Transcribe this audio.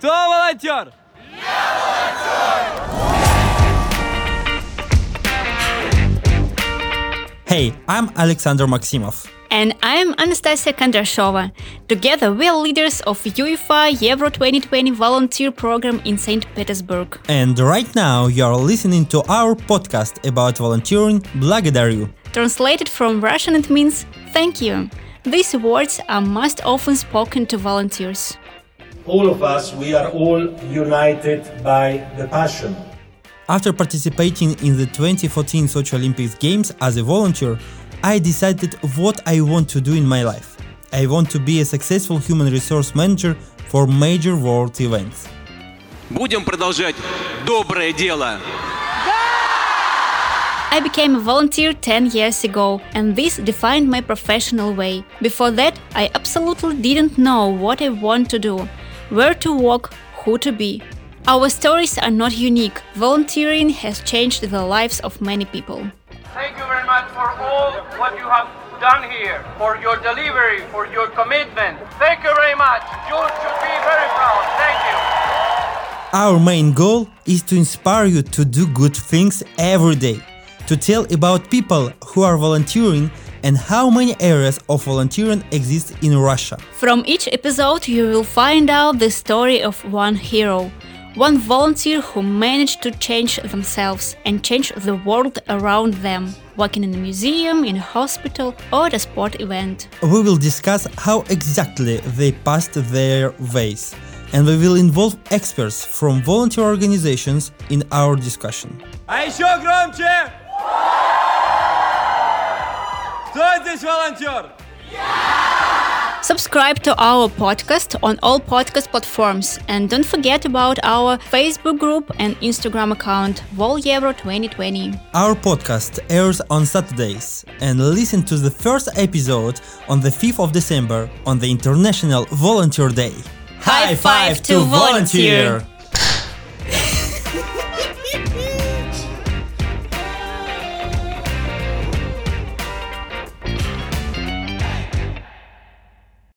Кто волонтер? Hey, I'm Alexander Maximov. And I'm Anastasia Kondrashova. Together, we are leaders of UEFA Euro 2020 volunteer program in St. Petersburg. And right now, you are listening to our podcast about volunteering Благодарю. Translated from Russian, it means thank you. These words are most often spoken to volunteers. all of us, we are all united by the passion. After participating in the 2014 Sochi Olympics Games as a volunteer, I decided what I want to do in my life. I want to be a successful human resource manager for major world events. Будем продолжать доброе дело. I became a volunteer 10 years ago, and this defined my professional way. Before that, I absolutely didn't know what I want to do, where to walk, who to be. Our stories are not unique. Volunteering has changed the lives of many people. Thank you very much for all what you have done here, for your delivery, for your commitment. Thank you very much. You should be very proud. Thank you. Our main goal is to inspire you to do good things every day, to tell about people who are volunteering and how many areas of volunteering exist in Russia. From each episode, you will find out the story of one hero, one volunteer who managed to change themselves and change the world around them, working in a museum, in a hospital, or at a sport event. We will discuss how exactly they passed their ways, and we will involve experts from volunteer organizations in our discussion. А еще громче! Кто здесь волонтер? Subscribe to our podcast on all podcast platforms and don't forget about our Facebook group and Instagram account Voleuro 2020. Our podcast airs on Saturdays and listen to the first episode on the 5th of December on the International Volunteer Day. High five to volunteer!